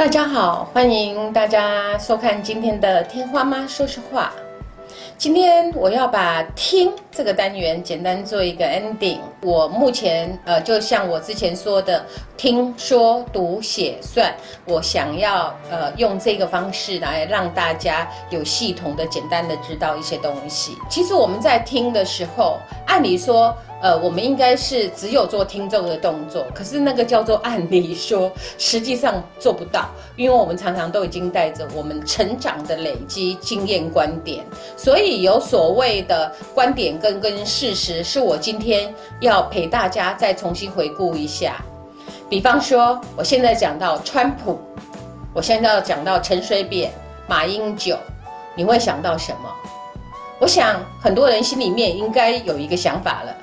大家好，欢迎大家收看今天的天花妈说实话。今天我要把听这个单元简单做一个 ending。我目前呃，就像我之前说的，听说读写算，我想要呃用这个方式来让大家有系统的、简单的知道一些东西。其实我们在听的时候，按理说。呃，我们应该是只有做听众的动作，可是那个叫做按理说，实际上做不到，因为我们常常都已经带着我们成长的累积经验观点，所以有所谓的观点跟跟事实，是我今天要陪大家再重新回顾一下。比方说，我现在讲到川普，我现在要讲到陈水扁、马英九，你会想到什么？我想很多人心里面应该有一个想法了。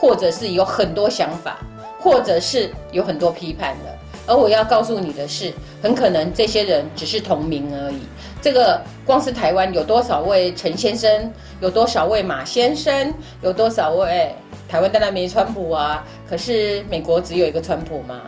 或者是有很多想法，或者是有很多批判的，而我要告诉你的是，很可能这些人只是同名而已。这个光是台湾有多少位陈先生，有多少位马先生，有多少位台湾当然没川普啊，可是美国只有一个川普嘛？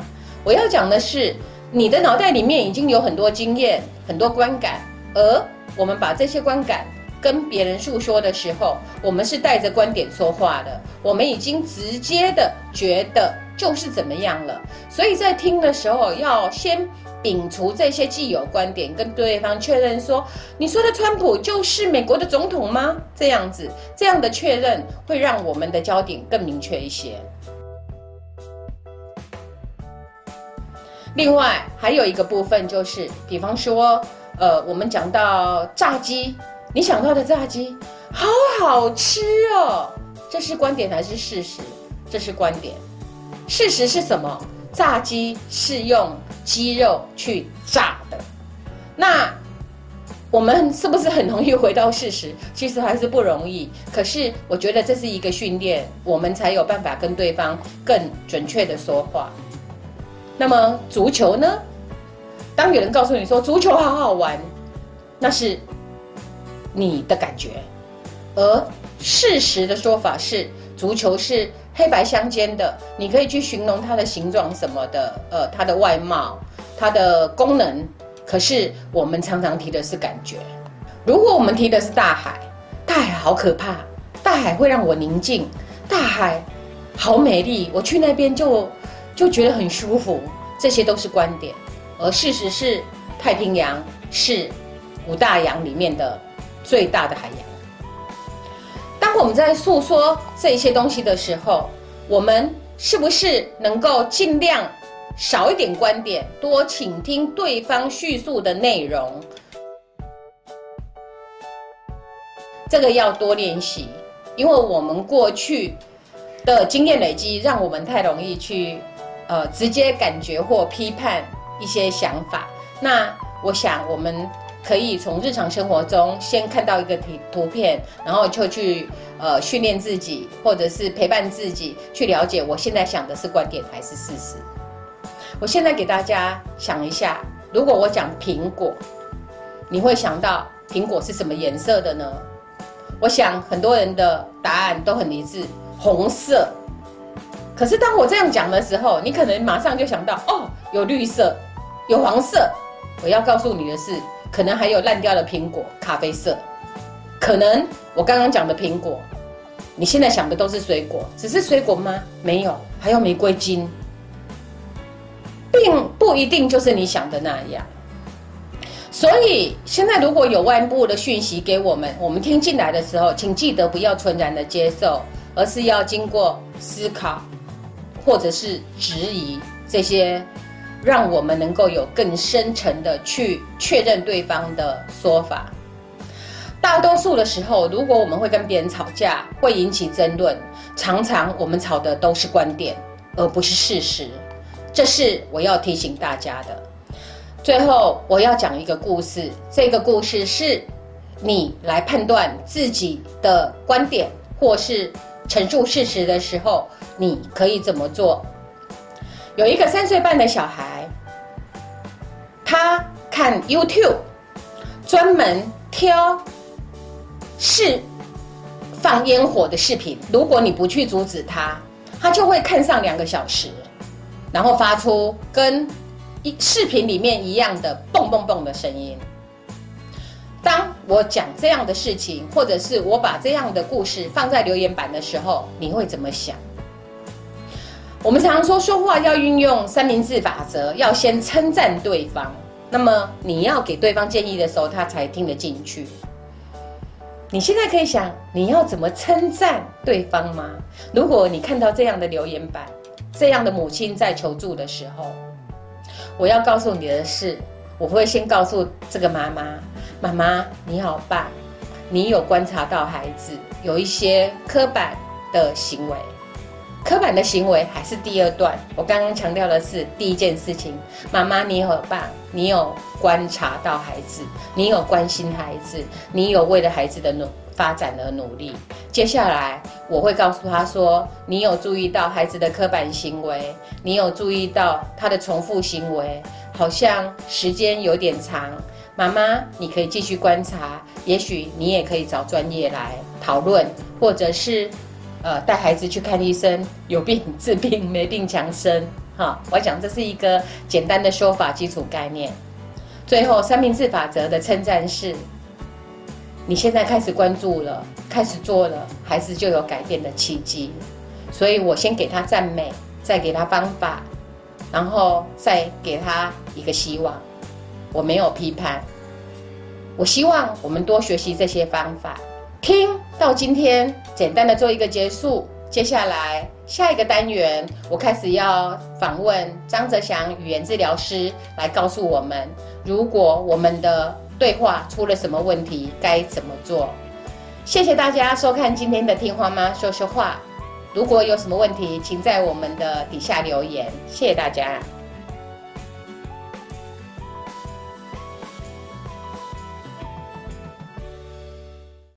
我要讲的是，你的脑袋里面已经有很多经验、很多观感，而我们把这些观感。跟别人诉说的时候，我们是带着观点说话的，我们已经直接的觉得就是怎么样了。所以在听的时候，要先摒除这些既有观点，跟对方确认说：“你说的川普就是美国的总统吗？”这样子，这样的确认会让我们的焦点更明确一些。另外还有一个部分就是，比方说，呃，我们讲到炸鸡。你想到的炸鸡好好吃哦，这是观点还是事实？这是观点。事实是什么？炸鸡是用鸡肉去炸的。那我们是不是很容易回到事实？其实还是不容易。可是我觉得这是一个训练，我们才有办法跟对方更准确的说话。那么足球呢？当有人告诉你说足球好好玩，那是。你的感觉，而事实的说法是，足球是黑白相间的，你可以去形容它的形状什么的，呃，它的外貌，它的功能。可是我们常常提的是感觉。如果我们提的是大海，大海好可怕，大海会让我宁静，大海好美丽，我去那边就就觉得很舒服。这些都是观点，而事实是，太平洋是五大洋里面的。最大的海洋。当我们在诉说这些东西的时候，我们是不是能够尽量少一点观点，多倾听对方叙述的内容？这个要多练习，因为我们过去的经验累积，让我们太容易去呃直接感觉或批判一些想法。那我想我们。可以从日常生活中先看到一个图图片，然后就去呃训练自己，或者是陪伴自己去了解我现在想的是观点还是事实。我现在给大家想一下，如果我讲苹果，你会想到苹果是什么颜色的呢？我想很多人的答案都很一致，红色。可是当我这样讲的时候，你可能马上就想到哦，有绿色，有黄色。我要告诉你的是。可能还有烂掉的苹果，咖啡色。可能我刚刚讲的苹果，你现在想的都是水果，只是水果吗？没有，还有玫瑰金，并不一定就是你想的那样。所以现在如果有外部的讯息给我们，我们听进来的时候，请记得不要纯然的接受，而是要经过思考，或者是质疑这些。让我们能够有更深层的去确认对方的说法。大多数的时候，如果我们会跟别人吵架，会引起争论，常常我们吵的都是观点，而不是事实。这是我要提醒大家的。最后，我要讲一个故事。这个故事是你来判断自己的观点或是陈述事实的时候，你可以怎么做？有一个三岁半的小孩，他看 YouTube，专门挑是放烟火的视频。如果你不去阻止他，他就会看上两个小时，然后发出跟一视频里面一样的蹦蹦蹦的声音。当我讲这样的事情，或者是我把这样的故事放在留言板的时候，你会怎么想？我们常说说话要运用三明治法则，要先称赞对方，那么你要给对方建议的时候，他才听得进去。你现在可以想，你要怎么称赞对方吗？如果你看到这样的留言板，这样的母亲在求助的时候，我要告诉你的是，我会先告诉这个妈妈。妈妈，你好棒！你有观察到孩子有一些刻板的行为，刻板的行为还是第二段。我刚刚强调的是第一件事情。妈妈，你好棒！你有观察到孩子，你有关心孩子，你有为了孩子的努发展而努力。接下来我会告诉他说，你有注意到孩子的刻板行为，你有注意到他的重复行为，好像时间有点长。妈妈，你可以继续观察，也许你也可以找专业来讨论，或者是，呃，带孩子去看医生，有病 治病，没病强身。哈，我想这是一个简单的说法，基础概念。最后，三明治法则的称赞是：你现在开始关注了，开始做了，孩子就有改变的契机。所以我先给他赞美，再给他方法，然后再给他一个希望。我没有批判，我希望我们多学习这些方法。听到今天，简单的做一个结束。接下来下一个单元，我开始要访问张泽祥语言治疗师，来告诉我们，如果我们的对话出了什么问题，该怎么做。谢谢大家收看今天的听话妈说说话。如果有什么问题，请在我们的底下留言。谢谢大家。